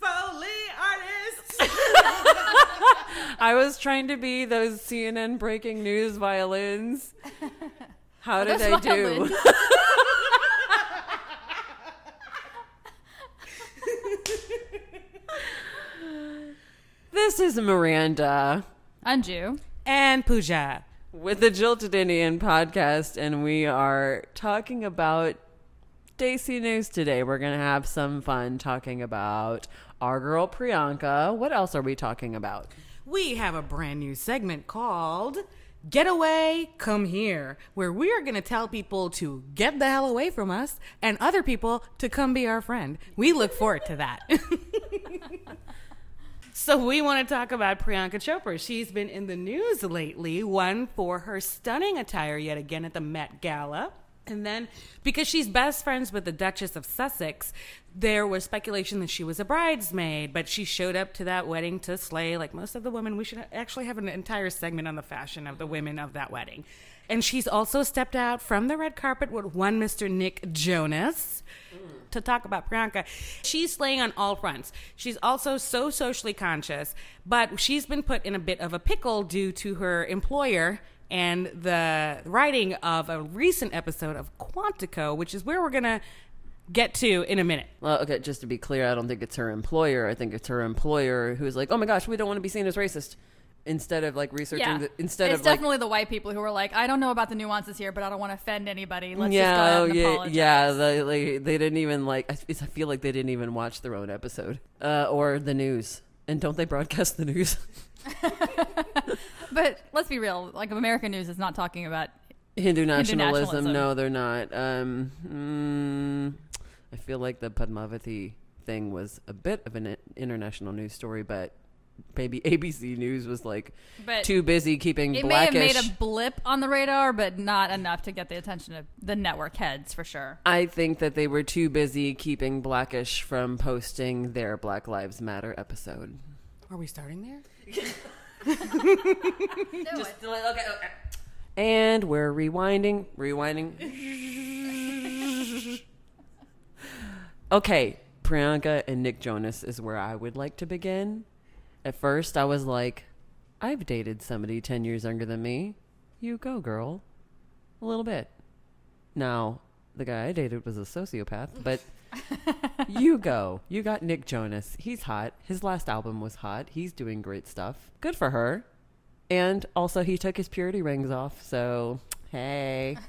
Foley artists. I was trying to be those CNN breaking news violins. How did I do? this is Miranda Anju. and Pooja. with the Jilted Indian podcast, and we are talking about Desi News today. We're going to have some fun talking about our girl Priyanka. What else are we talking about? We have a brand new segment called Get Away, Come Here, where we are going to tell people to get the hell away from us and other people to come be our friend. We look forward to that. So we want to talk about Priyanka Chopra. She's been in the news lately, one for her stunning attire yet again at the Met Gala. And then because she's best friends with the Duchess of Sussex, there was speculation that she was a bridesmaid, but she showed up to that wedding to slay like most of the women. We should actually have an entire segment on the fashion of the women of that wedding. And she's also stepped out from the red carpet with one Mr. Nick Jonas to talk about Priyanka. She's slaying on all fronts. She's also so socially conscious, but she's been put in a bit of a pickle due to her employer and the writing of a recent episode of Quantico, which is where we're going to get to in a minute. Well, okay, just to be clear, I don't think it's her employer. I think it's her employer who's like, "Oh my gosh, we don't want to be seen as racist." Instead of like researching, Yeah. the, instead it's of like, definitely the white people who are like, I don't know about the nuances here, but I don't want to offend anybody. Let's just go yeah, ahead and yeah, apologize. yeah. They, they they didn't even like. I, I feel like they didn't even watch their own episode uh, or the news. And don't they broadcast the news? But let's be real. Like American news is not talking about. Hindu nationalism? nationalism. No, they're not. Um, mm, I feel like the Padmavati thing was a bit of an international news story, but maybe ABC News was like But too busy keeping it may have made a blip on the radar, but not enough to get the attention of the network heads for sure. I think that they were too busy keeping Blackish from posting their Black Lives Matter episode. Are we starting there? And we're rewinding, rewinding. okay, Priyanka and Nick Jonas is where I would like to begin. At first, I was like, I've dated somebody 10 years younger than me. You go, girl. A little bit. Now, the guy I dated was a sociopath, but you go. You got Nick Jonas. He's hot. His last album was hot. He's doing great stuff. Good for her. And also, he took his purity rings off. So, hey.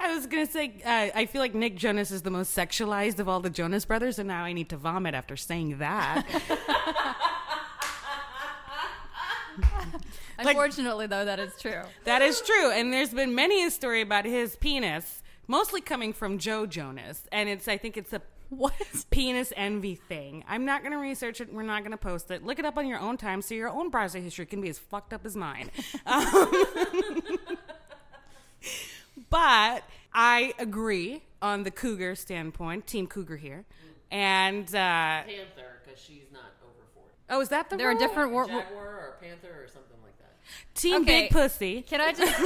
I was gonna say, uh, I feel like Nick Jonas is the most sexualized of all the Jonas brothers, and now I need to vomit after saying that. Unfortunately, though, that is true. that is true, and there's been many a story about his penis, mostly coming from Joe Jonas, and it's I think it's a What? penis envy thing. I'm not gonna research it. We're not gonna post it. Look it up on your own time, so your own browser history can be as fucked up as mine. Um, but I agree on the cougar standpoint, Team Cougar here, and uh, Panther, because she's not over 40. oh, is that the There are rule? different. Wor- Jaguar or Panther or something like that. Team Okay. Big Pussy? Can I just?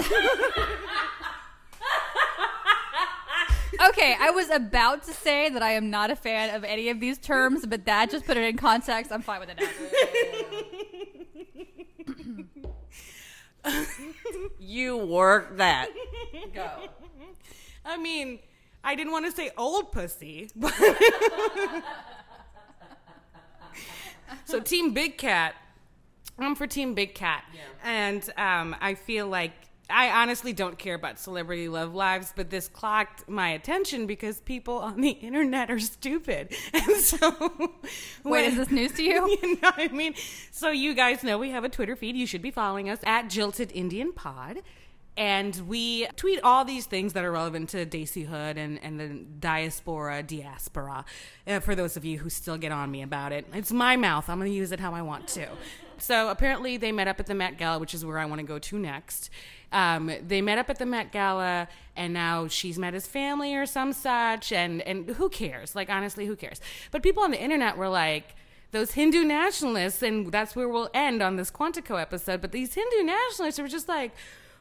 Okay, I was about to say that I am not a fan of any of these terms, but that just put it in context. I'm fine with it now. You work that. Go. I mean, I didn't want to say old pussy, but so Team Big Cat. I'm for Team Big Cat, and um, I feel like I honestly don't care about celebrity love lives, but this clocked my attention because people on the internet are stupid, and so Wait, when- is this news to you? you know what I mean? So you guys know we have a Twitter feed. You should be following us at Jilted Indian Pod. And we tweet all these things that are relevant to Desi hood and, and the diaspora, diaspora, uh, for those of you who still get on me about it. It's my mouth. I'm going to use it how I want to. So apparently they met up at the Met Gala, which is where I want to go to next. Um, they met up at the Met Gala, and now she's met his family or some such. And, and who cares? Like, honestly, who cares? But people on the internet were like, those Hindu nationalists, and that's where we'll end on this Quantico episode. But these Hindu nationalists are just like,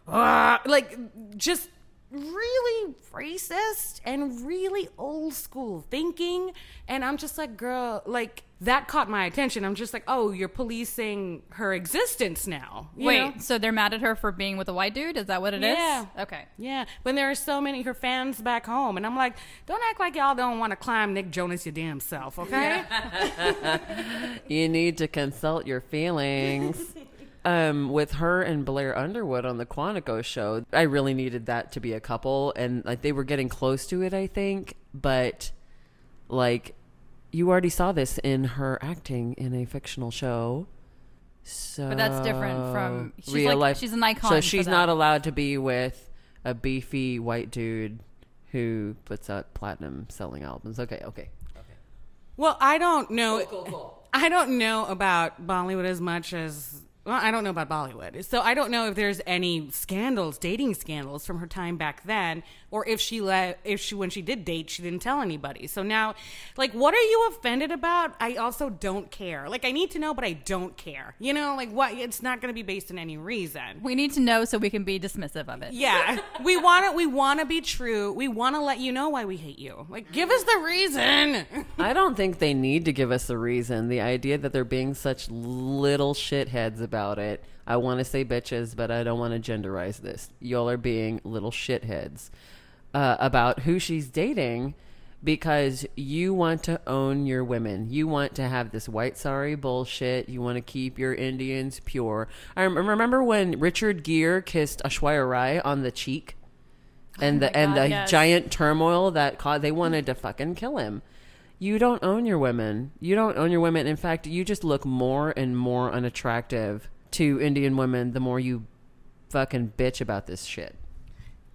like just really racist and really old school thinking. And I'm just like, girl, like that caught my attention. I'm just like, oh, you're policing her existence now. you Wait, know? so they're mad at her for being with a white dude? Is that what it is? Yeah. Okay. Yeah, when there are so many her fans back home, and I'm like, don't act like y'all don't want to climb Nick Jonas your damn self, okay? You need to consult your feelings. um, with her and Blair Underwood on the Quantico show, I really needed that to be a couple, and like they were getting close to it, I think. But like, you already saw this in her acting in a fictional show. So, But that's different from- she's real like- life. she's an icon So she's not allowed to be with a beefy white dude who puts out platinum selling albums. Okay, okay. okay. Well, I don't know. Cool, cool. I don't know about Bollywood as much as well. I don't know about Bollywood, so I don't know if there's any scandals, dating scandals from her time back then, or if she let, if she when she did date, she didn't tell anybody. So now, like, what are you offended about? I also don't care. Like, I need to know, but I don't care. You know, like what? It's not going to be based on any reason. We need to know so we can be dismissive of it. Yeah, we want to. We want to be true. We want to let you know why we hate you. Like, give us the reason. I don't think they need to give us a reason. The idea that they're being such little shitheads about it. I want to say bitches, but I don't want to genderize this. Y'all are being little shitheads uh, about who she's dating because you want to own your women. You want to have this white sorry bullshit. You want to keep your Indians pure. I rem- remember when Richard Gere kissed Aishwarya Rai on the cheek and the and the yes. giant turmoil that caused they wanted to fucking kill him. You don't own your women. You don't own your women. In fact, you just look more and more unattractive to Indian women the more you fucking bitch about this shit.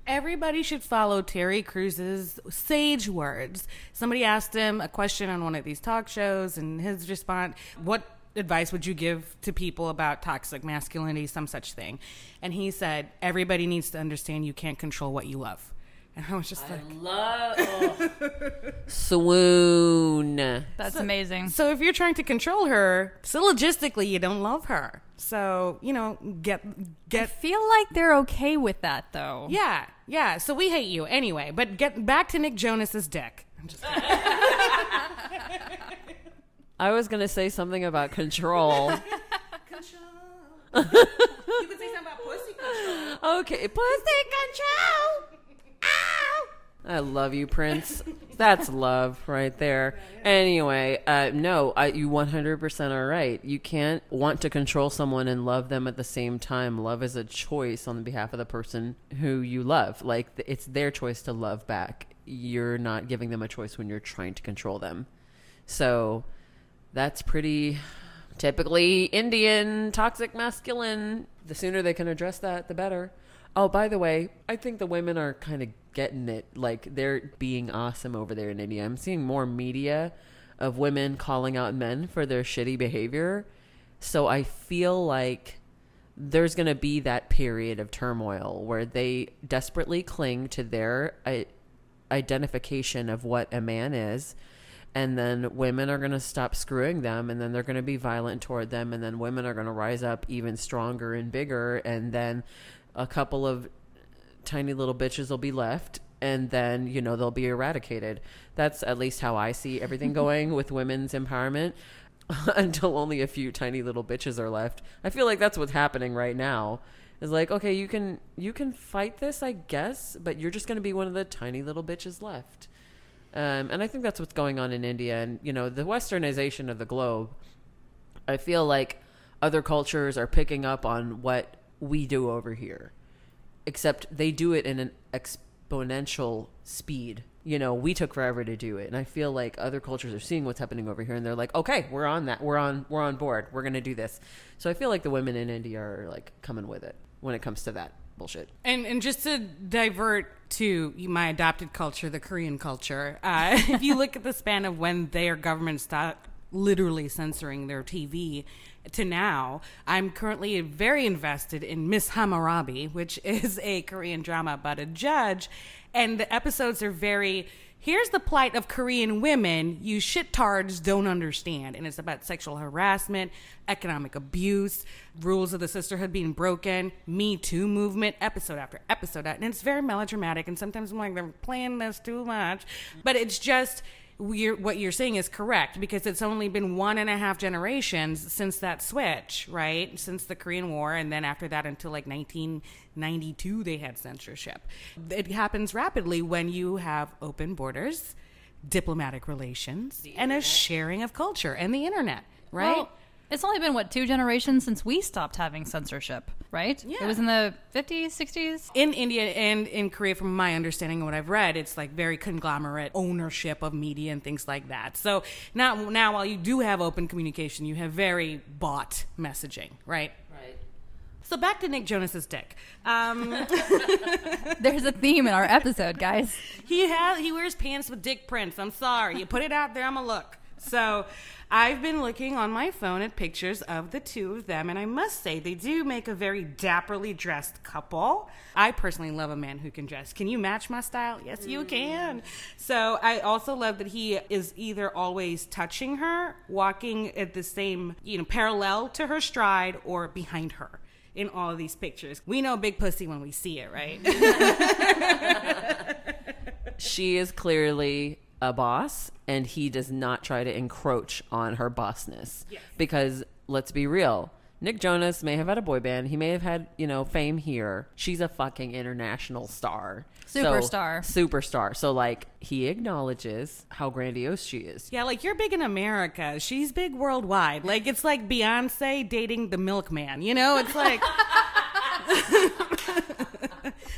Everybody should follow Terry Crews's sage words. Somebody asked him a question on one of these talk shows, and his response, What advice would you give to people about toxic masculinity, some such thing? And he said, Everybody needs to understand you can't control what you love. And I was just like, Love oh. swoon. That's amazing. So if you're trying to control her, syllogistically, you don't love her. So, you know, get, get. I feel like they're okay with that though. yeah, yeah. So we hate you anyway, but get back to Nick Jonas's dick. I'm just. I was gonna say something about control. control. You could say something about pussy control. okay, pussy control. I love you, Prince. That's love right there. Anyway, uh, no, I, you 100% are right. You can't want to control someone and love them at the same time. Love is a choice on the behalf of the person who you love. Like, it's their choice to love back. You're not giving them a choice when you're trying to control them. So, that's pretty typically Indian, toxic masculine. The sooner they can address that, the better. Oh, by the way, I think the women are kind of getting it. Like they're being awesome over there in India. I'm seeing more media of women calling out men for their shitty behavior. So I feel like there's going to be that period of turmoil where they desperately cling to their I- identification of what a man is and then women are going to stop screwing them and then they're going to be violent toward them and then women are going to rise up even stronger and bigger and then a couple of tiny little bitches will be left and then you know they'll be eradicated. That's at least how i see everything going with women's empowerment until only a few tiny little bitches are left. I feel like that's what's happening right now. Is like okay you can you can fight this i guess but you're just going to be one of the tiny little bitches left. Um, and I think that's what's going on in India. And, you know, the westernization of the globe, I feel like other cultures are picking up on what we do over here, except they do it in an exponential speed. You know, we took forever to do it. And I feel like other cultures are seeing what's happening over here and they're like, okay, we're on that. We're on, we're on board. We're going to do this. So I feel like the women in India are like coming with it when it comes to that bullshit. And and just to divert to my adopted culture, the Korean culture, uh, if you look at the span of when their government stopped literally censoring their TV to now, I'm currently very invested in Miss Hammurabi, which is a Korean drama about a judge. and the episodes are very here's the plight of Korean women you shittards don't understand. And it's about sexual harassment, economic abuse, rules of the sisterhood being broken, Me Too movement, episode after episode. And it's very melodramatic. And sometimes I'm like, they're playing this too much. But it's just. We're, what you're saying is correct because it's only been one and a half generations since that switch, right? Since the Korean War, and then after that until like 1992, they had censorship. It happens rapidly when you have open borders, diplomatic relations, and a sharing of culture and the internet, right? Well, it's only been what two generations since we stopped having censorship, right? Yeah. It was in the 50s, 60s. in India and in Korea, from my understanding and what I've read, it's like very conglomerate ownership of media and things like that. So now, now while you do have open communication, you have very bought messaging, right? Right. So back to Nick Jonas's dick. Um, There's a theme in our episode, guys. he has he wears pants with dick prints. I'm sorry, you put it out there, I'm a look. So I've been looking on my phone at pictures of the two of them, and I must say they do make a very dapperly dressed couple. I personally love a man who can dress. Can you match my style? Yes, you mm. can. So I also love that he is either always touching her, walking at the same, you know, parallel to her stride, or behind her. In all of these pictures, we know big pussy when we see it, right? She is clearly a boss, and he does not try to encroach on her bossness. Yes. Because let's be real. Nick Jonas may have had a boy band. He may have had, you know, fame here. She's a fucking international star. So- Superstar. superstar. So, like, he acknowledges how grandiose she is. Yeah, like you're big in America. She's big worldwide. Like it's like Beyonce dating the milkman. You know, it's like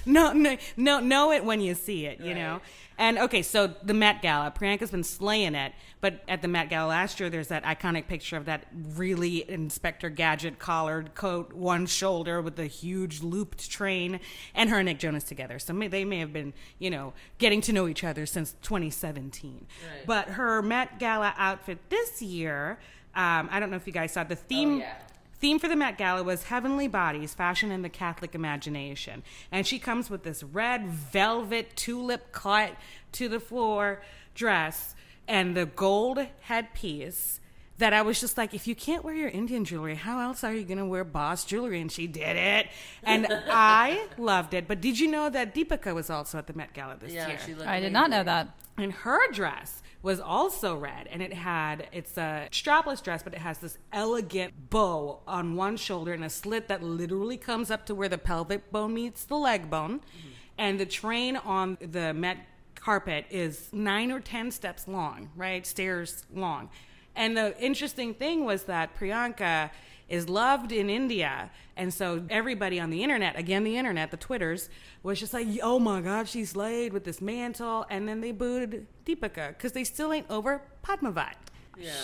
no, no, no, know it when you see it. You know. And okay, so the Met Gala, Priyanka's been slaying it. But at the Met Gala last year, there's that iconic picture of that really Inspector Gadget collared coat, one shoulder with the huge looped train, and her and Nick Jonas together. So may, they may have been, you know, getting to know each other since 2017. Right. But her Met Gala outfit this year, um, I don't know if you guys saw the theme. yeah. Theme for the Met Gala was Heavenly Bodies, Fashion in the Catholic Imagination. And she comes with this red velvet tulip cut to the floor dress and the gold headpiece that I was just like, if you can't wear your Indian jewelry, how else are you going to wear boss jewelry? And she did it. And I loved it. But did you know that Deepika was also at the Met Gala this year? I did not know that. And her dress was also red, and it had it's a strapless dress, but it has this elegant bow on one shoulder and a slit that literally comes up to where the pelvic bone meets the leg bone, mm-hmm. and the train on the Met carpet is nine or ten steps long, right, stairs long. And the interesting thing was that Priyanka is loved in India. And so everybody on the internet, again, the internet, the Twitters, was just like, oh my God, she's laid with this mantle. And then they booed Deepika because they still ain't over Padmavat.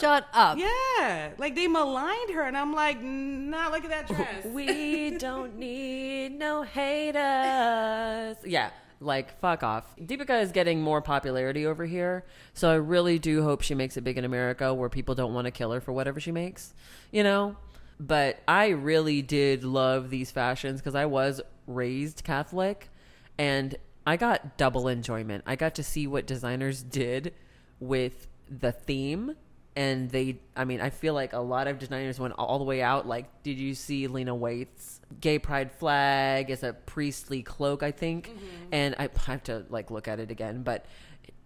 Shut up. Yeah. Like they maligned her. And I'm like, nah, look at that oh, dress. We don't need no haters. Yeah, like fuck off. Deepika is getting more popularity over here, so I really do hope she makes it big in America where people don't want to kill her for whatever she makes, you know? But I really did love these fashions because I was raised Catholic and I got double enjoyment. I got to see what designers did with the theme and they i mean i feel like a lot of designers went all the way out like did you see Lena Waithe's gay pride flag as a priestly cloak i think? Mm-hmm. And i have to like look at it again but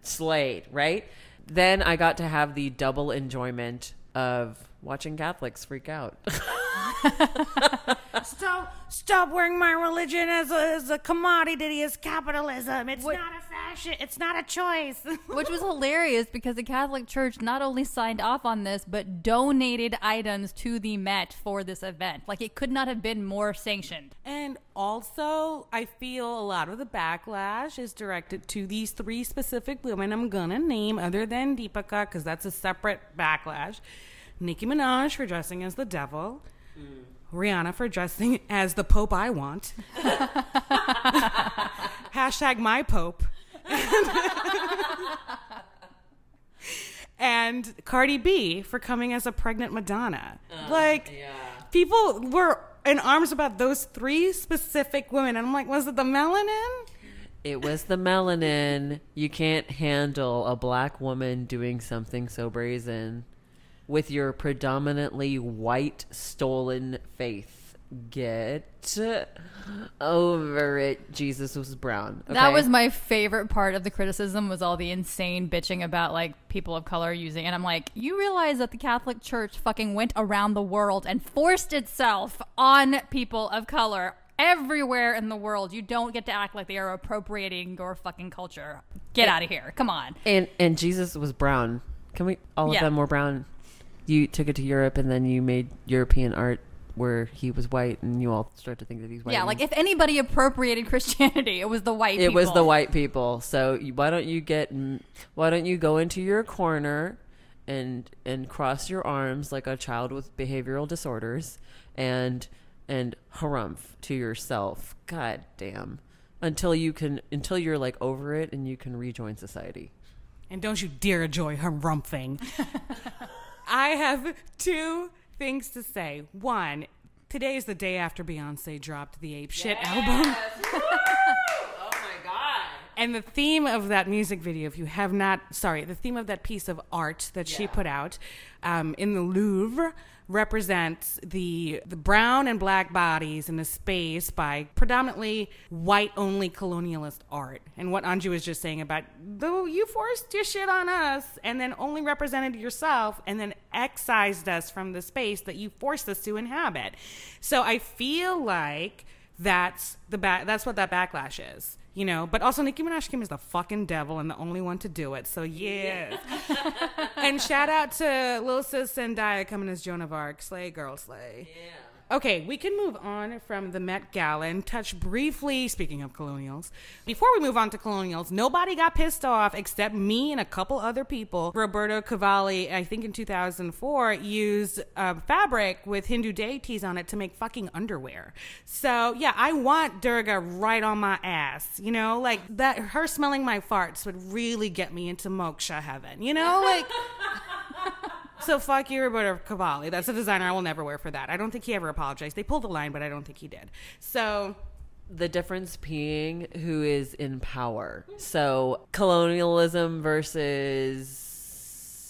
slayed right? Then i got to have the double enjoyment of watching catholics freak out stop, stop wearing my religion as a, as a commodity, as capitalism. It's What- not a fashion. It's not a choice. Which was hilarious because the Catholic Church not only signed off on this, but donated items to the Met for this event. Like it could not have been more sanctioned. And also, I feel a lot of the backlash is directed to these three specific women I'm gonna name, other than Deepika, because that's a separate backlash. Nicki Minaj for dressing as the devil. Mm. Rihanna for dressing as the Pope I want. Hashtag my Pope. and Cardi B for coming as a pregnant Madonna. Uh, like, people were in arms about those three specific women. And I'm like, was it the melanin? It was the melanin. You can't handle a black woman doing something so brazen with your predominantly white stolen faith. Get over it. Jesus was brown. That was my favorite part of the criticism was all the insane bitching about like people of color using and I'm like, you realize that the Catholic Church fucking went around the world and forced itself on people of color everywhere in the world. You don't get to act like they are appropriating your fucking culture. Get out of here. Come on. and and Jesus was brown. Can we? All Yeah. of them were brown. You took it to Europe, and then you made European art where he was white, and you all start to think that he's white. Yeah, like if anybody appropriated Christianity, it was the white it people. was the white people. So you, why don't you get? Why don't you go into your corner and and cross your arms like a child with behavioral disorders and and harumph to yourself? God damn. Until you can, until you're like over it and you can rejoin society. And don't you dare enjoy her rumphing. I have two things to say. One, today is the day after Beyonce dropped the Ape Shit album. And the theme of that music video, if you have not, sorry, the theme of that piece of art that she put out um, in the Louvre represents the the brown and black bodies in the space by predominantly white only colonialist art. And what Anju was just saying about though you forced your shit on us and then only represented yourself and then excised us from the space that you forced us to inhabit. So I feel like that's the back that's what that backlash is you know but also nicki minaj kim is the fucking devil and the only one to do it so yeah. And shout out to lil sis and Zendaya coming as joan of arc slay girl slay okay we can move on from the met gala and touch briefly speaking of colonials. Before we move on to colonials nobody got pissed off except me and a couple other people. Roberto cavalli i think in 2004 used uh, fabric with hindu deities on it to make fucking underwear. So yeah i want durga right on my ass you know? Like that her smelling my farts would really get me into moksha heaven you know? Like so fuck you, Roberto Cavalli. That's a designer I will never wear for that. I don't think he ever apologized. They pulled the line, but I don't think he did. So the difference being who is in power. So colonialism versus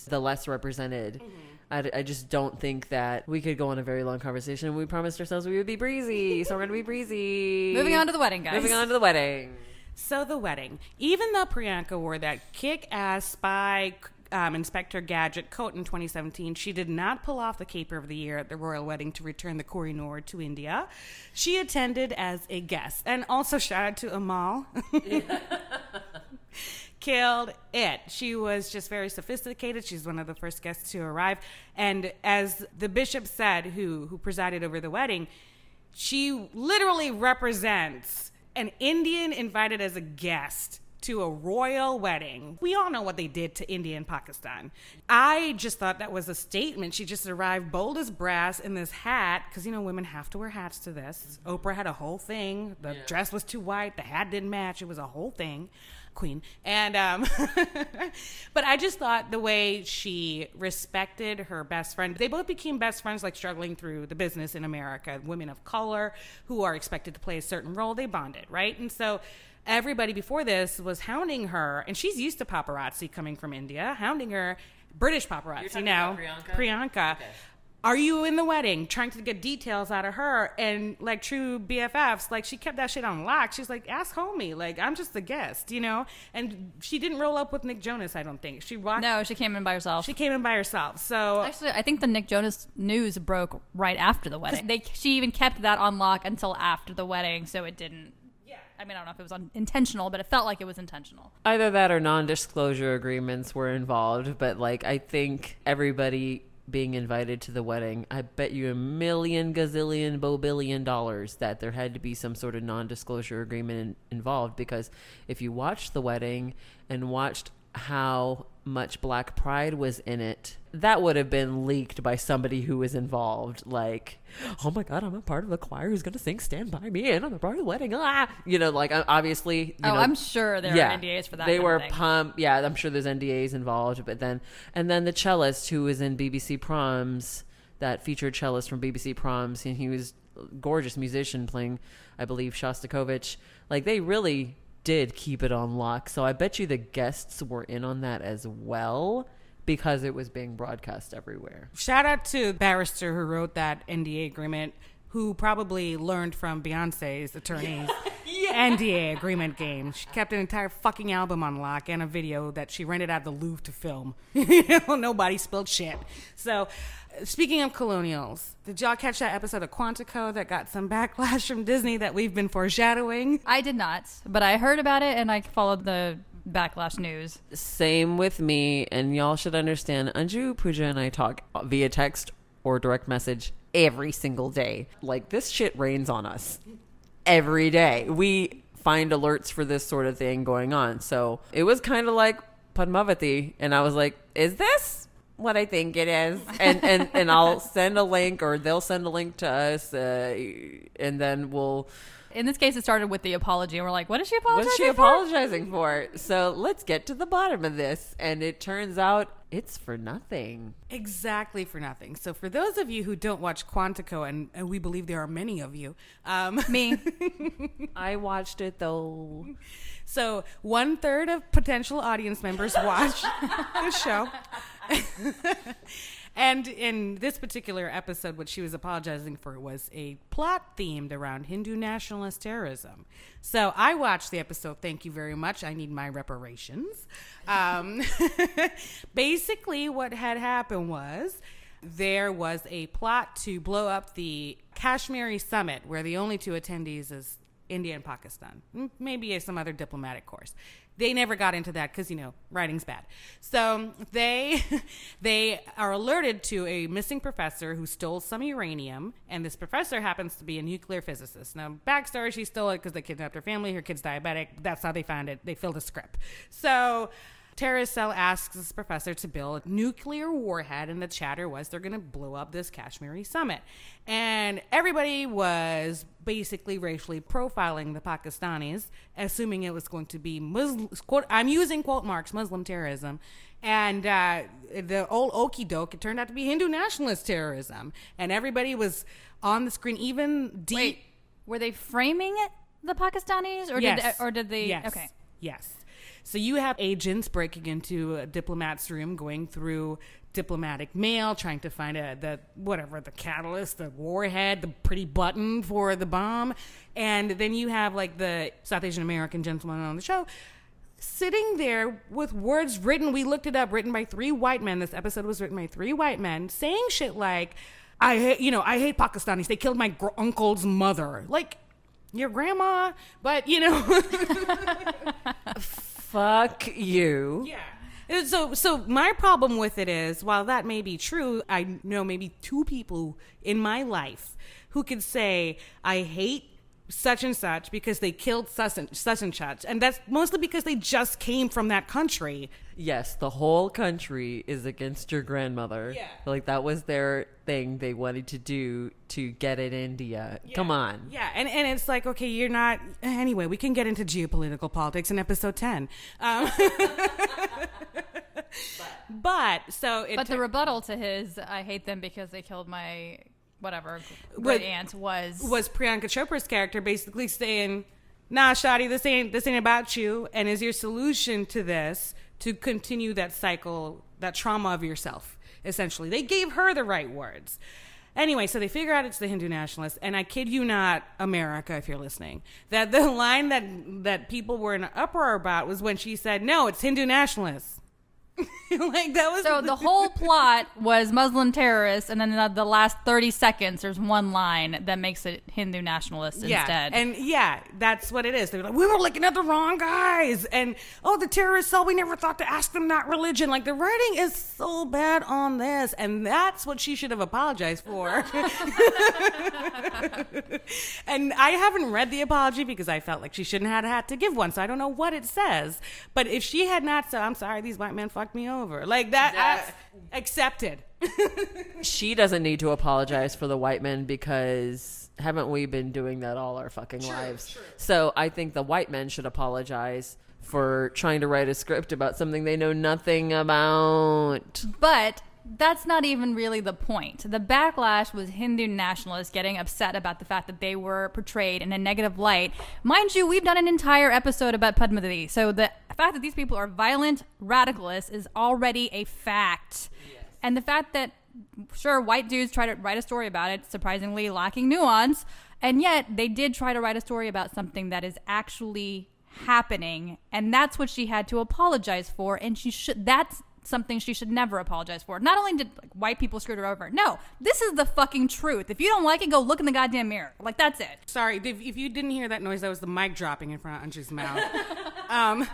the less represented. Mm-hmm. I, I just don't think that we could go on a very long conversation. We promised ourselves we would be breezy, so we're going to be breezy. Moving on to the wedding, guys. Moving on to the wedding. So the wedding, even though Priyanka wore that kick-ass spy um, Inspector Gadget coat in 2017, she did not pull off the caper of the year at the royal wedding to return the Kohinoor to India. She attended as a guest, and also shout out to Amal. Killed it. She was just very sophisticated. She's one of the first guests to arrive, and as the bishop said, who who presided over the wedding, she literally represents an Indian invited as a guest to a royal wedding. We all know what they did to India and Pakistan. I just thought that was a statement. She just arrived bold as brass in this hat, because you know women have to wear hats to this. Oprah had a whole thing. The dress was too white, the hat didn't match. It was a whole thing. Queen. And um but I just thought the way she respected her best friend. They both became best friends like struggling through the business in America. Women of color who are expected to play a certain role, they bonded, right? And so everybody before this was hounding her and she's used to paparazzi coming from India, hounding her British paparazzi talking now. about Priyanka? Priyanka. Are you in the wedding? Trying to get details out of her. And like true BFFs, like she kept that shit on lock. She's like, ask homie. Like, I'm just a guest, you know? And she didn't roll up with Nick Jonas, I don't think. She walked. No, she came in by herself. She came in by herself. So Actually, I think the Nick Jonas news broke right after the wedding. They she even kept that on lock until after the wedding, so it didn't. I mean, I don't know if it was un- intentional, but it felt like it was intentional. Either that or non-disclosure agreements were involved, but like I think everybody being invited to the wedding, I bet you a million gazillion bobillion dollars that there had to be some sort of non-disclosure agreement in, involved because if you watched the wedding and watched how much black pride was in it that would have been leaked by somebody who was involved like oh my god i'm a part of the choir who's going to sing stand by me and i'm a part of the wedding ah you know like obviously you oh, know, I'm sure there are NDAs for that. they were pumped. Yeah, I'm sure there's NDAs involved. But then, and then the cellist who was in BBC Proms, that featured cellist from BBC Proms, and he was a gorgeous musician playing, I believe, Shostakovich. Like they really did keep it on lock. So I bet you the guests were in on that as well because it was being broadcast everywhere. Shout out to barrister who wrote that NDA agreement, who probably learned from Beyonce's attorneys NDA agreement game. She kept an entire fucking album on lock and a video that she rented out the Louvre to film. Nobody spilled shit. So, uh, speaking of colonials, did y'all catch that episode of Quantico that got some backlash from Disney that we've been foreshadowing? I did not, but I heard about it and I followed the backlash news. Same with me, and y'all should understand. Anju, Pooja, and I talk via text or direct message every single day. Like this shit rains on us every day. We find alerts for this sort of thing going on. So it was kind of like Padmavati, and I was like, "Is this?" What I think it is, and and and I'll send a link, or they'll send a link to us, uh, and then we'll In this case, it started with the apology, and we're like, "What is she apologizing What's she for?" apologizing for? So let's get to the bottom of this. And it turns out it's for nothing. Exactly for nothing. So, for those of you who don't watch Quantico, and, and we believe there are many of you, um, Me, I watched it though. So one third of potential audience members watch the show. and in this particular episode, what she was apologizing for was a plot themed around Hindu nationalist terrorism. So I watched the episode. Thank you very much. I need my reparations. Um, basically, what had happened was there was a plot to blow up the Kashmiri summit, where the only two attendees is India and Pakistan, maybe some other diplomatic course. They never got into that because you know writing's bad. So they they are alerted to a missing professor who stole some uranium, and this professor happens to be a nuclear physicist. Now, backstory: she stole it because they kidnapped her family. Her kid's diabetic. That's how they found it. They filled a script. So Terrorist Cell asks this professor to build a nuclear warhead, and the chatter was they're going to blow up this Kashmiri summit. And everybody was basically racially profiling the Pakistanis, assuming it was going to be Muslim, quote, I'm using quote marks, Muslim terrorism. And uh, the old okey doke, it turned out to be Hindu nationalist terrorism. And everybody was on the screen, even deep. wait, were they framing it the Pakistanis, or Yes. did or did they? Yes. Okay, Yes. So you have agents breaking into a diplomat's room, going through diplomatic mail, trying to find a the whatever the catalyst, the warhead, the pretty button for the bomb, and then you have like the South Asian American gentleman on the show. Sitting there with words written, we looked it up, written by three white men. This episode was written by three white men saying shit like, "I hate, you know, I hate Pakistanis. They killed my gr- uncle's mother." Like, your grandma, but you know, Fuck you. yeah. So, so my problem with it is, while that may be true, I know maybe two people in my life who could say I hate such and such because they killed such and such and such, and that's mostly because they just came from that country. Yes, the whole country is against your grandmother. Yeah. Like that was their thing they wanted to do to get at India. Come on. Yeah, and, and it's like, okay, you're not. Anyway, we can get into geopolitical politics in episode 10. Um, but, so it but the rebuttal to his "I hate them because they killed my whatever What- great aunt" was was Priyanka Chopra's character basically saying, "Nah, Shadi, this ain't this ain't about you, and is your solution to this to continue that cycle, that trauma of yourself." Essentially, they gave her the right words. Anyway, so they figure out it's the Hindu nationalists, and I kid you not, America, if you're listening, that the line that that people were in an uproar about was when she said, "No, it's Hindu nationalists." like that was So the whole plot was Muslim terrorists, and then the, the last thirty seconds, there's one line that makes it Hindu nationalist Yeah, instead. and yeah, that's what it is. They're like, we were looking at the wrong guys, and oh, the terrorists cell. We never thought to ask them that religion. Like the writing is so bad on this, and that's what she should have apologized for. and I haven't read the apology because I felt like she shouldn't have had to give one, so I don't know what it says. But if she had not said, "I'm sorry, these white men fucked me over," like that, I, accepted. She doesn't need to apologize for the white men because haven't we been doing that all our fucking lives? So I think the white men should apologize for trying to write a script about something they know nothing about. but that's not even really the point. The backlash was Hindu nationalists getting upset about the fact that they were portrayed in a negative light. Mind you, we've done an entire episode about Padmavati, so the fact that these people are violent radicalists is already a fact. And the fact that, sure, white dudes try to write a story about it, surprisingly lacking nuance, and yet they did try to write a story about something that is actually happening, and that's what she had to apologize for. And she should. That's something she should never apologize for. Not only did like, white people screw her over, no, this is the fucking truth. If you don't like it, go look in the goddamn mirror. Like that's it. Sorry, if, if you didn't hear that noise, that was the mic dropping in front of Anji's mouth. um,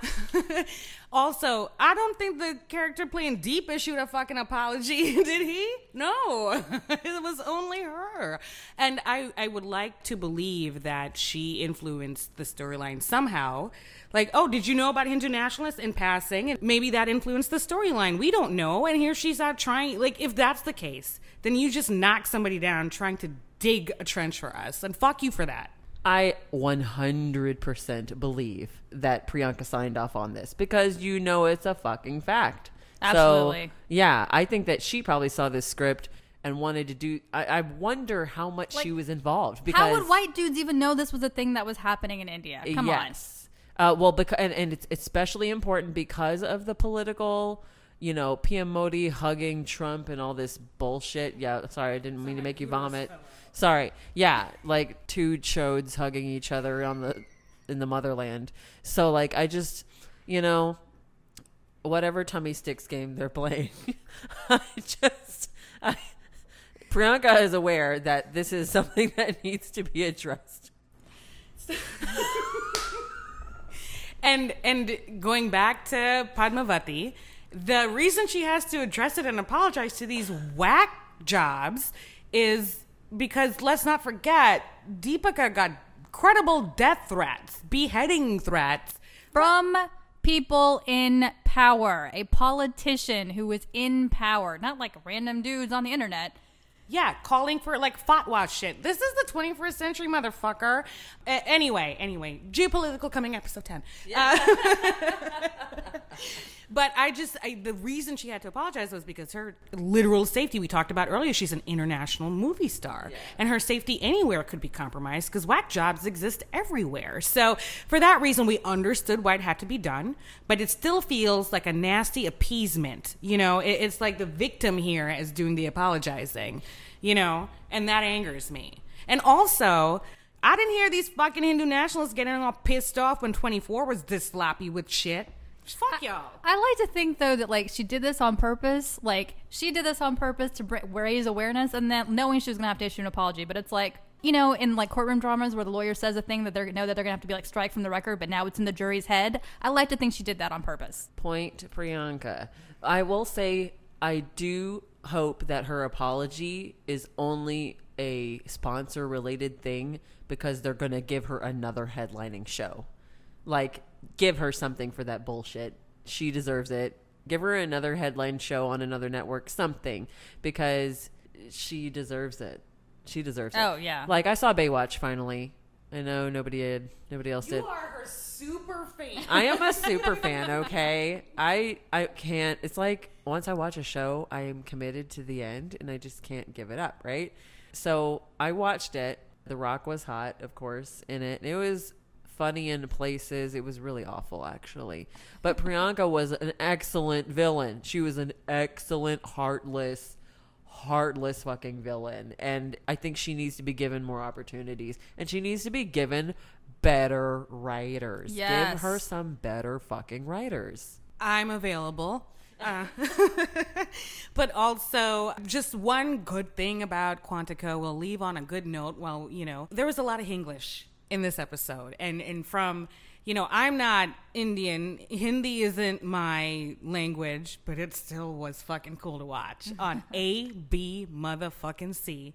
also, I don't think the character playing Deep issued a fucking apology, did he? No, it was only her. And I, I would like to believe that she influenced the storyline somehow. Like, oh, did you know about Hindu nationalists in passing? And maybe that influenced the storyline. We don't know. And here she's out trying. Like, if that's the case, then you just knock somebody down trying to dig a trench for us. And fuck you for that. I 100% believe that Priyanka signed off on this because you know it's a fucking fact. Absolutely. So, yeah, I think that she probably saw this script and wanted to do. I, I wonder how much she was involved because How would white dudes even know this was a thing that was happening in India? Come on. yes. Uh, well, because and, and it's especially important because of the political, you know, PM Modi hugging Trump and all this bullshit. Yeah, sorry, I didn't mean to make you vomit. Sorry. Yeah, like two chodes hugging each other on the in the motherland. So like, I just, you know, whatever tummy sticks game they're playing, I just. I, Priyanka is aware that this is something that needs to be addressed. And and going back to Padmavati, the reason she has to address it and apologize to these whack jobs is because let's not forget Deepika got credible death threats, beheading threats. From people in power, a politician who was in power, not like random dudes on the internet. Yeah, calling for like fatwa shit. This is the 21st century, motherfucker. Anyway, anyway, geopolitical coming episode 10. Uh, but I just, I, the reason she had to apologize was because her literal safety, we talked about earlier, she's an international movie star. And her safety anywhere could be compromised because whack jobs exist everywhere. So for that reason, we understood why it had to be done, but it still feels like a nasty appeasement. You know, it, it's like the victim here is doing the apologizing, you know, and that angers me. And also, I didn't hear these fucking Hindu nationalists getting all pissed off when 24 was this sloppy with shit. Fuck y'all. I like to think though that like she did this on purpose. Like she did this on purpose to br- raise awareness, and then knowing she was gonna have to issue an apology. But it's like you know, in like courtroom dramas where the lawyer says a thing that they know that they're gonna have to be like strike from the record, but now it's in the jury's head. I like to think she did that on purpose. point to Priyanka. I will say I do hope that her apology is only a sponsor related thing because they're going to give her another headlining show. Like give her something for that bullshit. She deserves it. Give her another headline show on another network, something because she deserves it. She deserves it. Oh, yeah. Like I saw Baywatch finally. I know nobody did. Nobody else did. You are her super fan. I am a super fan, okay? I I can't it's like once I watch a show, I am committed to the end and I just can't give it up, right? So I watched it. The Rock was hot, of course, in it. It was funny in places. It was really awful actually. But Priyanka was an excellent villain. She was an excellent heartless heartless fucking villain and I think she needs to be given more opportunities and she needs to be given better writers. Give her some better fucking writers. I'm available. Uh, but also, just one good thing about Quantico, we'll leave on a good note. Well, you know, there was a lot of English in this episode. And, and from, you know, I'm not Indian. Hindi isn't my language, but it still was fucking cool to watch on A, B, motherfucking C.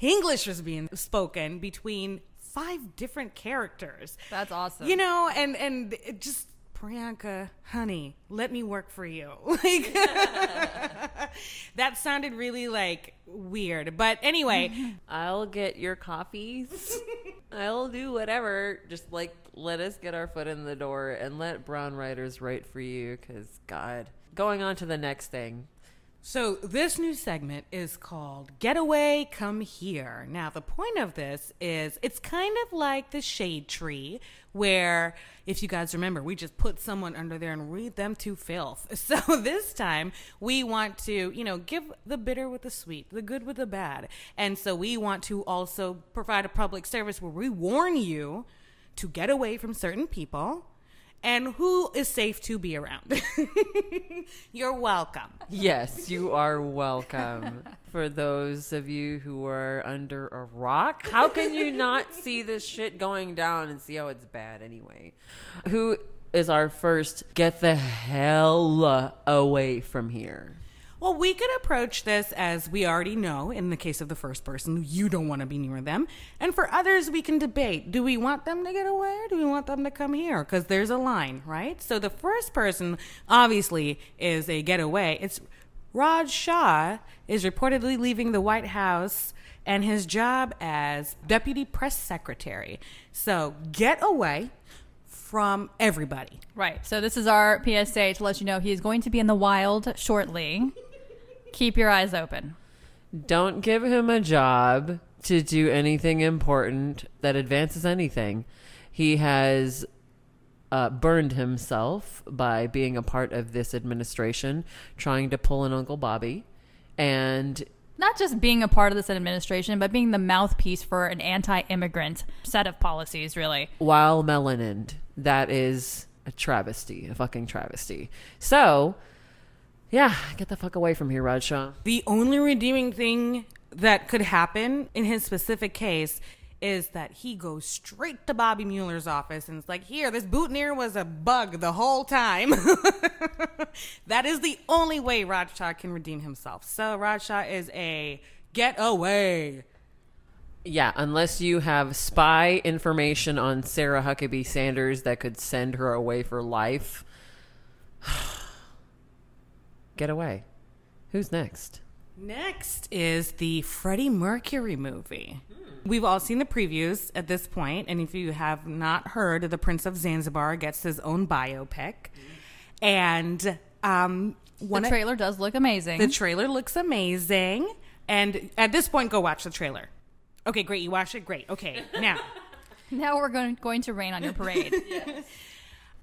English was being spoken between five different characters. That's awesome. You know, and and it just Priyanka, honey, let me work for you. Like that sounded really like weird. But anyway, I'll get your coffees. I'll do whatever. Just like let us get our foot in the door and let brown writers write for you cuz god. Going on to the next thing. So, this new segment is called Getaway Come Here. Now, the point of this is it's kind of like the shade tree, where, if you guys remember, we just put someone under there and read them to filth. So, this time we want to, you know, give the bitter with the sweet, the good with the bad. And so, we want to also provide a public service where we warn you to get away from certain people and who is safe to be around. You're welcome. Yes, you are welcome. For those of you who are under a rock, how can you not see this shit going down and see how it's bad anyway? Who is our first get the hell away from here? Well, we could approach this as we already know in the case of the first person, you don't want to be near them. And for others, we can debate do we want them to get away or do we want them to come here? Because there's a line, right? So the first person, obviously, is a getaway. It's Raj Shah is reportedly leaving the White House and his job as deputy press secretary. So get away from everybody. Right. So this is our PSA to let you know he is going to be in the wild shortly. Keep your eyes open. Don't give him a job to do anything important that advances anything. He has uh, burned himself by being a part of this administration, trying to pull an Uncle Bobby. And Not just being a part of this administration, but being the mouthpiece for an anti-immigrant set of policies. Really. while melanin, that is a travesty, a fucking travesty. So, yeah, get the fuck away from here, Raj Shah. The only redeeming thing that could happen in his specific case is that he goes straight to Bobby Mueller's office and it's like, here, this boutonniere was a bug the whole time. that is the only way Raj Shah can redeem himself. So Raj Shah is a get away. Yeah, unless you have spy information on Sarah Huckabee Sanders that could send her away for life, get away. Who's next? Next is the Freddie Mercury movie. We've all seen the previews at this point, and if you have not heard, the Prince of Zanzibar gets his own biopic, and um, one the of- trailer does look amazing. the trailer looks amazing. And at this point, go watch the trailer. Okay, great. You watched it. Great. Okay, now. now we're going going to rain on your parade.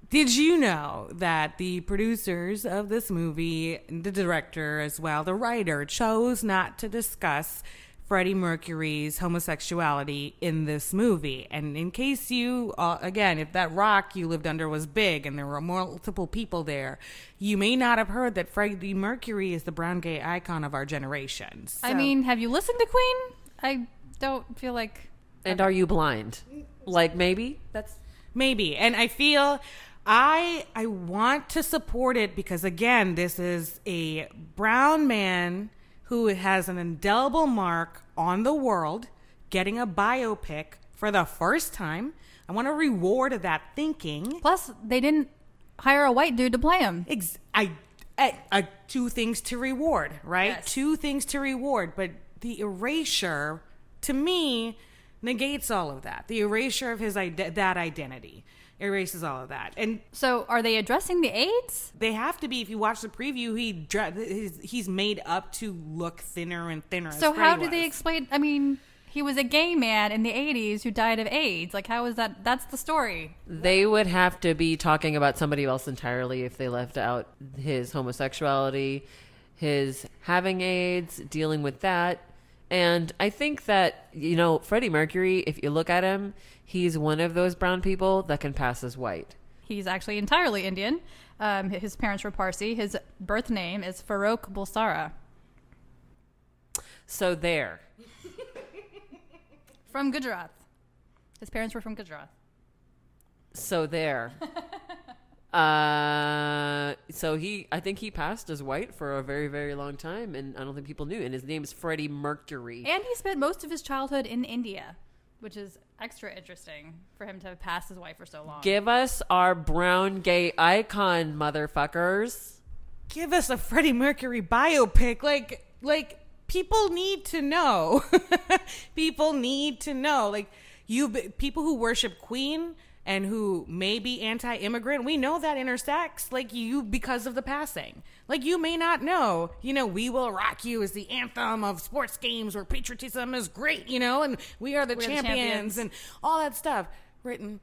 Did you know that the producers of this movie, the director as well, the writer, chose not to discuss Freddie Mercury's homosexuality in this movie? And in case you, uh, again, if that rock you lived under was big and there were multiple people there, you may not have heard that Freddie Mercury is the brown gay icon of our generation. I mean, have you listened to Queen? I don't feel like And are you blind? Like maybe? That's maybe and i feel i i want to support it because again this is a brown man who has an indelible mark on the world getting a biopic for the first time i want to reward that thinking Plus, they didn't hire a white dude to play him. Ex- I, I, I two things to reward, right? Yes. Two things to reward, but the erasure to me negates all of that. The erasure of his ide- that identity erases all of that, and So, are they addressing the AIDS? they have to be. If you watch the preview, he dre- he's, he's made up to look thinner and thinner. So, Freddie how do they explain? I mean, he was a gay man in the '80s who died of AIDS. Like, how is that? That's the story. they would have to be talking about somebody else entirely if they left out his homosexuality, his having AIDS, dealing with that. And I think that, you know, Freddie Mercury, if you look at him, he's one of those brown people that can pass as white. He's actually entirely Indian. Um, his parents were Parsi. His birth name is Farokh Bulsara So there. from Gujarat. His parents were from Gujarat. So there. uh, so he, I think he passed as white for a very, very long time, and I don't think people knew. And his name is Freddie Mercury. And he spent most of his childhood in India, which is extra interesting for him to have passed his wife for so long. Give us our brown gay icon, motherfuckers. give us a Freddie Mercury biopic. Like, like people need to know. people need to know. Like, you people who worship Queen and who may be anti-immigrant, we know that intersects like you because of the passing. Like you may not know, you know, "We Will Rock You" is the anthem of sports games where patriotism is great, you know, and we are the, We're the champions, champions. and all that stuff written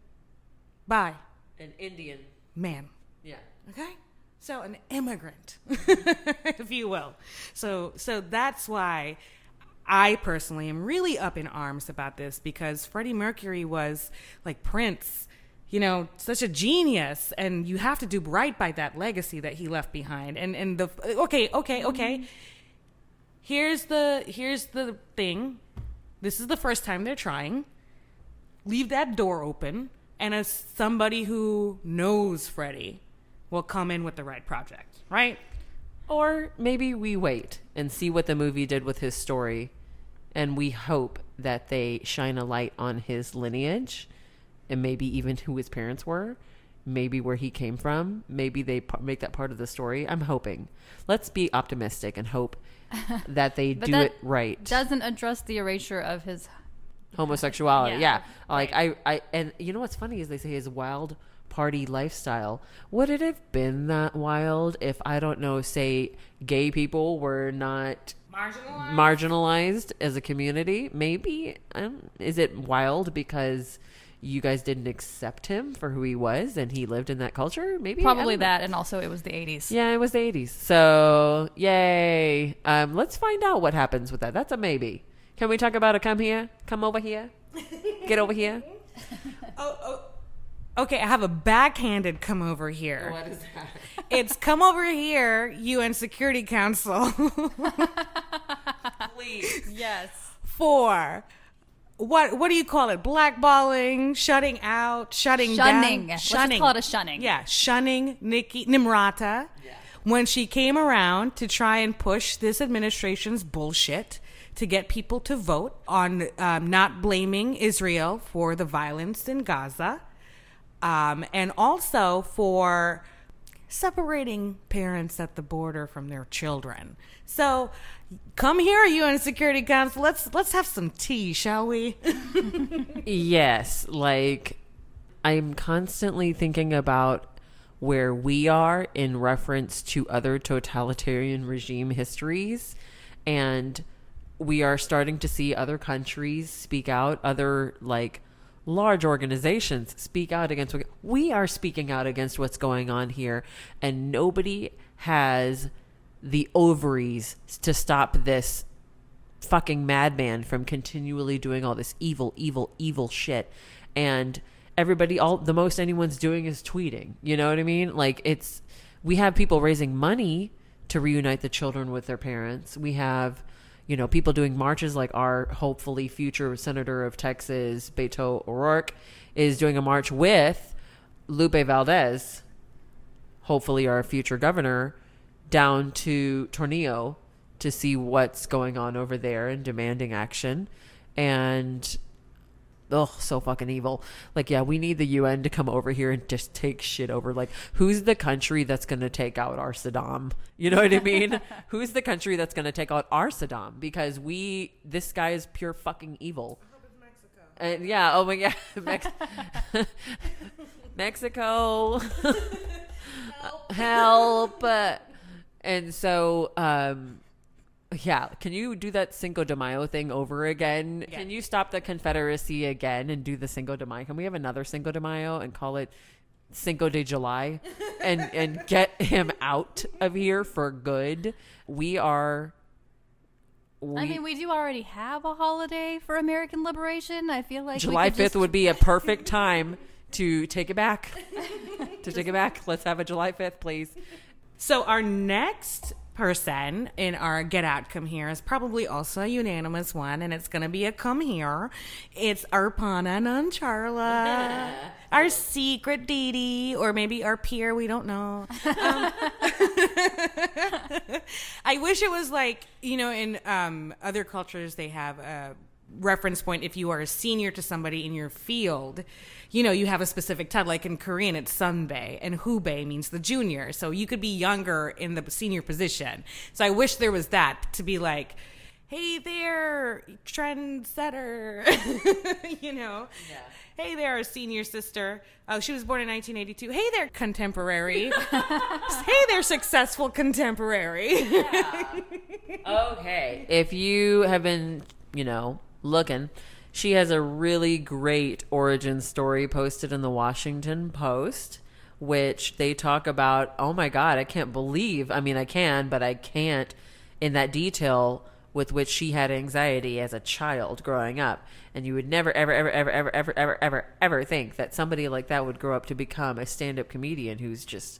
by An Indian. man. Yeah. Okay? So an immigrant, if you will. So so that's why I personally am really up in arms about this because Freddie Mercury was like Prince, you know, such a genius and you have to do right by that legacy that he left behind. And and the okay, okay, mm-hmm. okay. Here's the here's the thing. This is the first time they're trying. Leave that door open and as somebody who knows Freddie will come in with the right project, right? Or maybe we wait and see what the movie did with his story, and we hope that they shine a light on his lineage, and maybe even who his parents were, maybe where he came from. Maybe they p- make that part of the story. I'm hoping. Let's be optimistic and hope that they But do that it right. Doesn't address the erasure of his. homosexuality. Yeah. Yeah. Like I, I, and you know what's funny is they say his wild party lifestyle. Would it have been that wild if I don't know, say, gay people were not Marginalized. marginalized as a community? Maybe. Um, is it wild because you guys didn't accept him for who he was and he lived in that culture? Maybe Probably don't know. that, and also it was the 80s. Yeah, it was the 80s. So, yay. Um, let's find out what happens with that. That's a maybe. Can we talk about a come here? Come over here? Get over here? oh, oh. Okay, I have a backhanded come over here. is that? It's come over here, UN Security Council, Please. Yes. for what what do you call it? Blackballing, shutting out, shutting Shunning. down, Let's just call it a shunning. Yeah, shunning Nikki Nimrata when she came around to try and push this administration's bullshit to get people to vote on um, not blaming Israel for the violence in Gaza, um, and also for separating parents at the border from their children. So, come here, UN Security Council. Let's let's have some tea, shall we? Yes, like I'm constantly thinking about where we are in reference to other totalitarian regime histories and we are starting to see other countries speak out, other like large organizations speak out against we are speaking out against what's going on here and nobody has the ovaries to stop this fucking madman from continually doing all this evil, evil, evil shit. And everybody, all the most anyone's doing is tweeting. You know what I mean? Like it's, we have people raising money to reunite the children with their parents. We have, you know, people doing marches like our hopefully future senator of Texas, Beto O'Rourke, is doing a march with Lupe Valdez, hopefully our future governor, down to Tornillo to see what's going on over there and demanding action. And oh, so fucking evil. Like, yeah, we need the UN to come over here and just take shit over. Like, who's the country that's going to take out our Saddam? You know what I mean? who's the country that's going to take out our Saddam? Because we, this guy is pure fucking evil. And yeah, oh my god, Mex- Mexico, help! And so, um, yeah, can you do that Cinco de Mayo thing over again? Can you stop the Confederacy again and do the Cinco de Mayo? Can we have another Cinco de Mayo and call it Cinco de July and and get him out of here for good? We are. We, I mean, we do already have a holiday for American liberation. I feel like July fifth just- would be a perfect time to take it back. to take it back. Let's have a July fifth, please. So our next person in our get out come here is probably also a unanimous one, and it's going to be a come here. It's Aparna Nancherla, our secret Didi, or maybe our peer. We don't know. Um, I wish it was like you know in um, other cultures they have a reference point if you are a senior to somebody in your field you know you have a specific title like in korean it's sunbae and hubae means the junior so you could be younger in the senior position so i wish there was that to be like hey there, trendsetter, you know. Yeah. Hey there, senior sister. Oh, she was born in 1982. Hey there, contemporary. hey there, successful contemporary. yeah. Okay. If you have been, you know, looking, she has a really great origin story posted in the Washington Post, which they talk about. Oh my God, I can't believe. I mean, I can, but I can't in that detail with which she had anxiety as a child growing up. And you would never, ever, ever, ever, ever, ever, ever, ever, ever think that somebody like that would grow up to become a stand up comedian who's just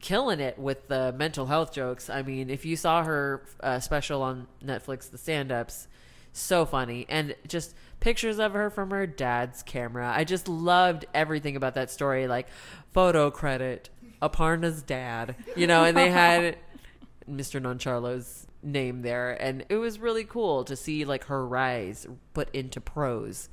killing it with the mental health jokes. I mean, if you saw her uh, special on Netflix, the stand ups, so funny. And just pictures of her from her dad's camera. I just loved everything about that story. Like, photo credit, Aparna's dad, you know, and they had Mr. Nancherla's name there. And it was really cool to see like her rise put into prose.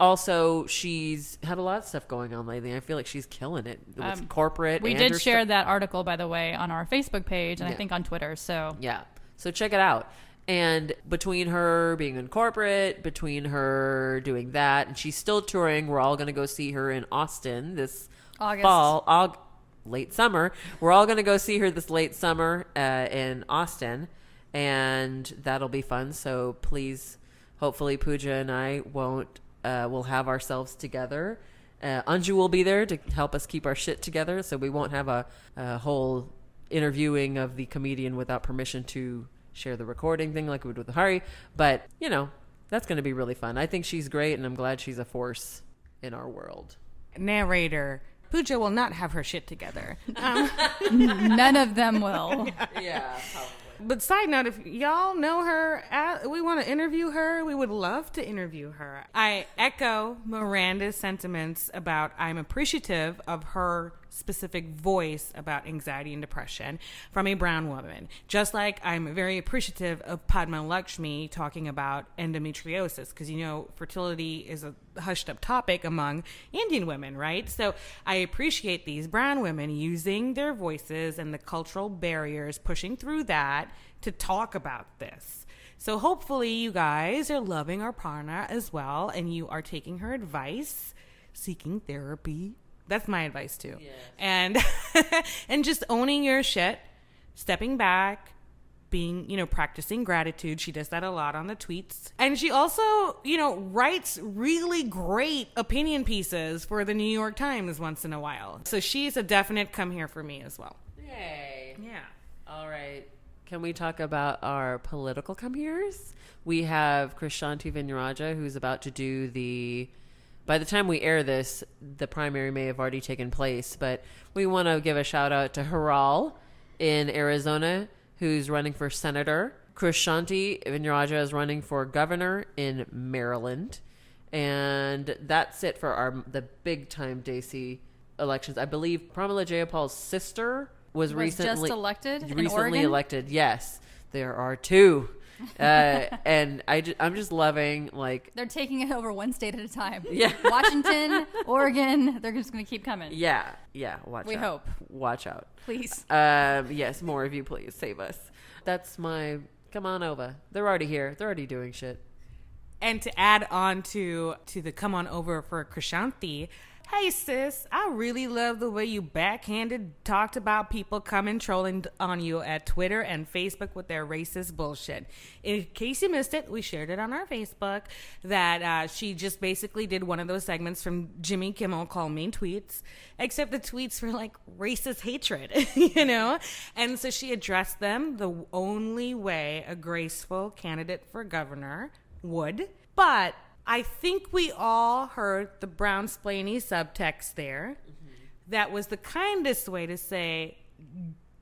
Also, she's had a lot of stuff going on lately. I feel like she's killing it with Um, corporate. We did share stuff. that article, by the way, on our Facebook page and I think on Twitter. So Yeah. So check it out. And between her being in corporate, between her doing that, and she's still touring, we're all going to go see her in Austin this August. fall, Aug- late summer. We're all going to go see her this late summer uh, in Austin, and that'll be fun. So please, hopefully, Pooja and I won't. Uh, we'll have ourselves together. Uh, Anju will be there to help us keep our shit together, so we won't have a, a whole interviewing of the comedian without permission to share the recording thing like we would with Hari. But you know, that's going to be really fun. I think she's great, and I'm glad she's a force in our world. Narrator. Pooja will not have her shit together. Um, none of them will. Yeah, probably. but side note, if y'all know her, uh, we want to interview her. We would love to interview her. I echo Miranda's sentiments about I'm appreciative of her specific voice about anxiety and depression from a brown woman. Just like I'm very appreciative of Padma Lakshmi talking about endometriosis, because you know, fertility is a hushed up topic among Indian women, right? So I appreciate these brown women using their voices and the cultural barriers, pushing through that to talk about this. So hopefully you guys are loving our partner as well and you are taking her advice, seeking therapy. That's my advice too. And and just owning your shit, stepping back, being, you know, practicing gratitude. She does that a lot on the tweets. And she also, you know, writes really great opinion pieces for the New York Times once in a while. So she's a definite come here for me as well. Yay. Yeah. All right. Can we talk about our political come heres? We have Krishanti Vignarajah, who's about to do the. By the time we air this, the primary may have already taken place, but we want to give a shout out to Hiral in Arizona, who's running for senator. Krishanti Vignarajah is running for governor in Maryland. And that's it for our the big time Desi elections. I believe Pramila Jayapal's sister was, Was recently just elected in recently elected. Yes, there are two, uh, and I ju- I'm just loving like They're taking it over one state at a time. Yeah. Washington, Oregon, they're just going to keep coming. yeah yeah. Watch We out. hope. Watch out. Please. Um, yes, more of you, please save us. That's my come on over. They're already here. They're already doing shit. And to add on to to the come on over for Krishanti, hey sis, I really love the way you backhanded talked about people coming trolling on you at Twitter and Facebook with their racist bullshit. In case you missed it, we shared it on our Facebook that uh, she just basically did one of those segments from Jimmy Kimmel called Mean Tweets, except the tweets were like racist hatred, you know? And so she addressed them the only way a graceful candidate for governor would. But I think we all heard the brown splainy subtext there. Mm-hmm. That was the kindest way to say,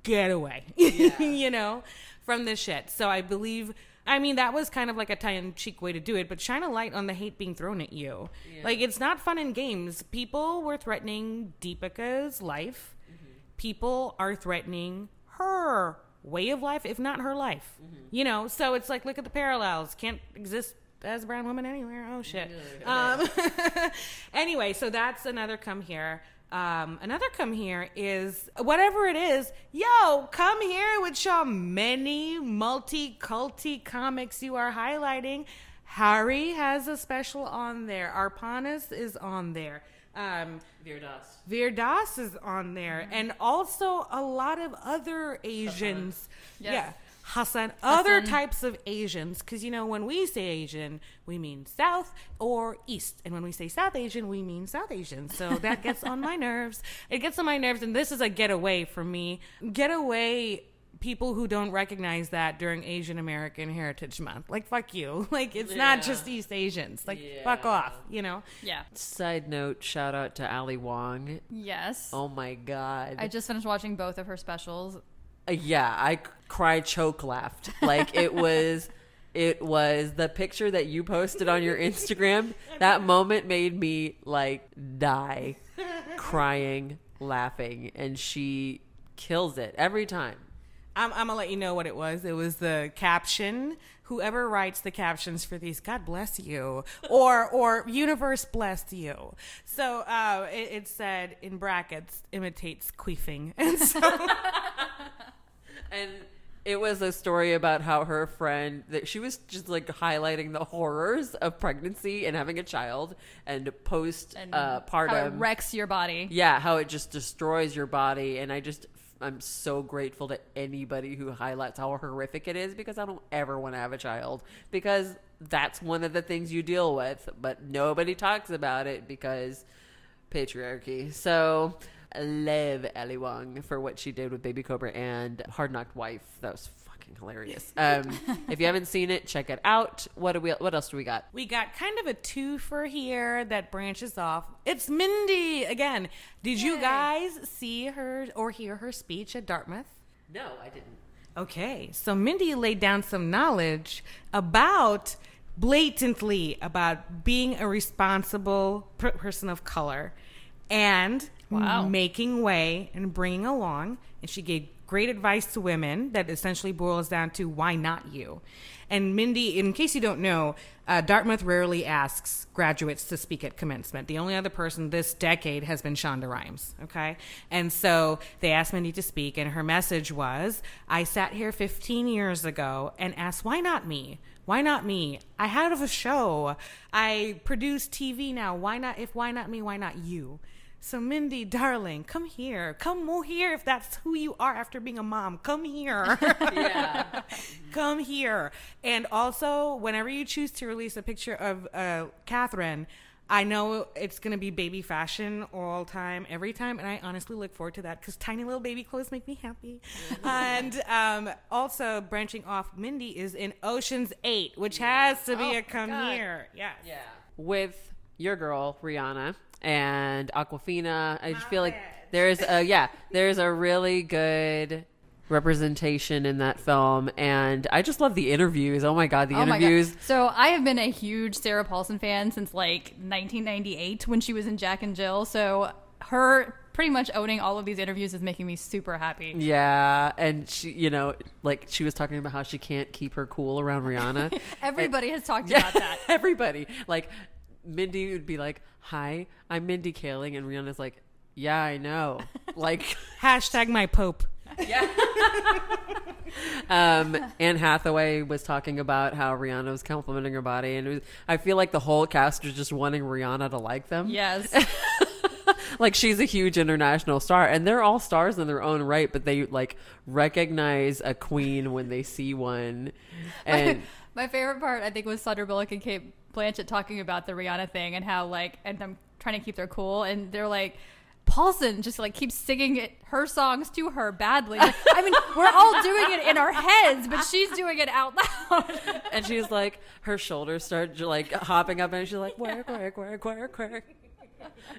get away, you know, from this shit. So I believe, I mean, that was kind of like a tongue in cheek way to do it, but shine a light on the hate being thrown at you. Like, it's not fun in games. People were threatening Deepika's life, mm-hmm. people are threatening her way of life, if not her life. Mm-hmm. You know, so it's like, look at the parallels. Can't exist as a brown woman anywhere. Oh shit. Um, anyway, so that's another come here. Um, another come here is whatever it is. Yo, come here with your many multi-culty comics you are highlighting. Hari has a special on there. Aparna's is on there. Um, Virdas. Vir Das is on there, Mm-hmm. and also a lot of other Asians. Yes. Yeah, Hasan. Other Hasan. types of Asians, because you know when we say Asian, we mean South or East, and when we say South Asian, we mean South Asian. So that gets on my nerves. It gets on my nerves, and this is a getaway for me. Getaway. People who don't recognize that during Asian American Heritage Month, like fuck you, like it's not just East Asians, like fuck off, you know. Yeah. Side note, shout out to Ali Wong. Yes. Oh my god. I just finished watching both of her specials. Uh, yeah, I cried choke laughed. Like it was it was the picture that you posted on your Instagram. That moment made me like die crying, laughing and she kills it every time. I'm, I'm gonna let you know what it was. It was the caption. Whoever writes the captions for these, God bless you, or or universe bless you. So uh, it, it said in brackets imitates queefing, and so And it was a story about how her friend that she was just like highlighting the horrors of pregnancy and having a child and post And uh how it partum wrecks your body. yeah how it just destroys your body and i just i'm so grateful to anybody who highlights how horrific it is because i don't ever want to have a child because that's one of the things you deal with but nobody talks about it because patriarchy so I love Ali Wong for what she did with Baby Cobra and Hard Knocked Wife. That was fucking hilarious. Um, if you haven't seen it, check it out. What do we? What else do we got? we got kind of a twofer here that branches off. It's Mindy again. Did you guys see her or hear her speech at Dartmouth? No, I didn't. Okay, so Mindy laid down some knowledge about blatantly about being a responsible per- person of color and Wow. making way and bringing along. And she gave great advice to women that essentially boils down to why not you? And Mindy, in case you don't know, uh, Dartmouth rarely asks graduates to speak at commencement. The only other person this decade has been Shonda Rhimes. Okay. And so they asked Mindy to speak, and her message was I sat here 15 years ago and asked, why not me? Why not me? I had a show. I produce TV now. Why not? If why not me? Why not you? So Mindy, darling, come here. Come here if that's who you are after being a mom. Come here. Yeah. come here. And also, whenever you choose to release a picture of uh, Catherine, I know it's going to be baby fashion all time, every time, and I honestly look forward to that because tiny little baby clothes make me happy. and um, also, branching off, Mindy is in Ocean's Eight, which has to be Oh, a come God. here. Yes. Yeah. With your girl Rihanna and Awkwafina, I just feel like there's a yeah, there's a really good representation in that film and I just love the interviews. Oh my god, the Oh interviews. God. So I have been a huge Sarah Paulson fan since like 1998 when she was in Jack and Jill. So her pretty much owning all of these interviews is making me super happy. Yeah, and she, you know, like she was talking about how she can't keep her cool around Rihanna. Everybody has talked about that. Everybody. Like Mindy would be like, "Hi, I'm Mindy Kaling," and Rihanna's like, "Yeah, I know." Like Hashtag my Pope. um, Anne Hathaway was talking about how Rihanna was complimenting her body, and it was, I feel like the whole cast was just wanting Rihanna to like them. Yes. like she's a huge international star, and they're all stars in their own right, but they like recognize a queen when they see one, and My favorite part, I think, was Sandra Bullock and Kate Blanchett talking about the Rihanna thing and how, like, and I'm trying to keep their cool, and they're like, Paulson just like keeps singing it, her songs to her badly. I mean, we're all doing it in our heads, but she's doing it out loud. and she's like her shoulders start like hopping up, and she's like work, work, work, work, work.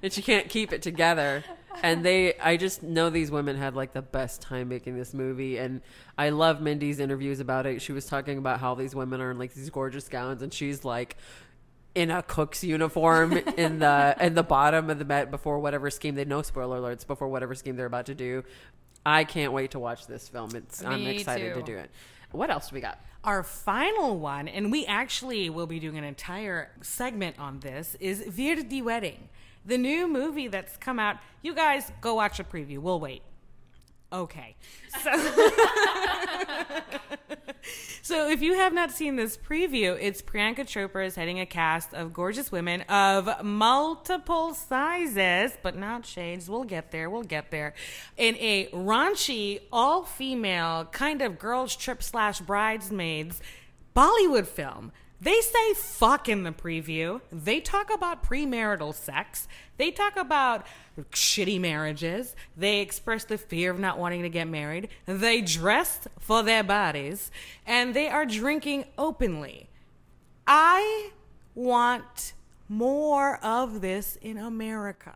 And she can't keep it together. And they, I just know these women had like the best time making this movie. And I love Mindy's interviews about it. She was talking about how these women are in like these gorgeous gowns, and she's like in a cook's uniform in the in the bottom of the bed before whatever scheme they no spoiler alerts before whatever scheme they're about to do. I can't wait to watch this film. It's I'm Me excited to do it. What else do we got? Our final one, and we actually will be doing an entire segment on this, is Veere Di Wedding. the new movie that's come out. You guys go watch a preview. We'll wait. Okay. So, so if you have not seen this preview, it's Priyanka Chopra is heading a cast of gorgeous women of multiple sizes, but not shades. We'll get there. We'll get there. In a raunchy, all female kind of girls trip slash bridesmaids Bollywood film. They say fuck in the preview. They talk about premarital sex. They talk about shitty marriages. They express the fear of not wanting to get married. They dress for their bodies. And they are drinking openly. I want more of this in America.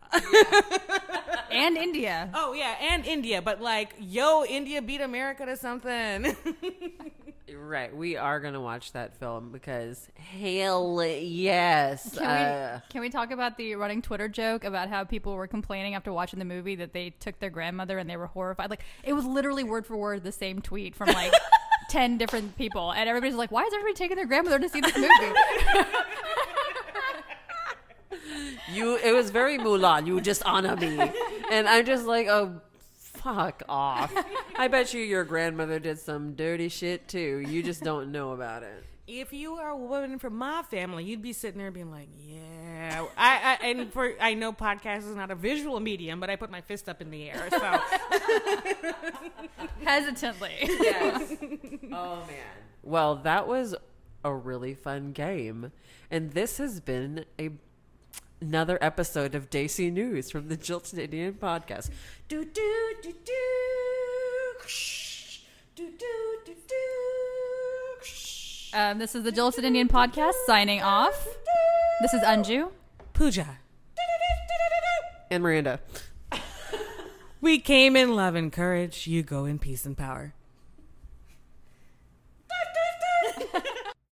and India. oh, yeah, and India. But like, yo, India beat America to something. Right, we are gonna watch that film because hell yes. Can Uh, we can we talk about the running Twitter joke about how people were complaining after watching the movie that they took their grandmother and they were horrified? Like it was literally word for word the same tweet from like ten different people, and everybody's like, "Why is everybody taking their grandmother to see this movie?" you, it was very Mulan. You just honor me, and I'm just like, oh, fuck off. I bet you your grandmother did some dirty shit too. You just don't know about it. if you are a woman from my family, you'd be sitting there being like, "Yeah." I, I and for I know podcast is not a visual medium, but I put my fist up in the air. So Hesitantly. Yes. oh man. Well, that was a really fun game, and this has been a another episode of Desi News from the Jilted Indian podcast. Do do do do. Do do do do. Um, this is the Jilted Indian podcast signing off. This is Anju. Pooja, And Miranda. we came in love and courage. You go in peace and power.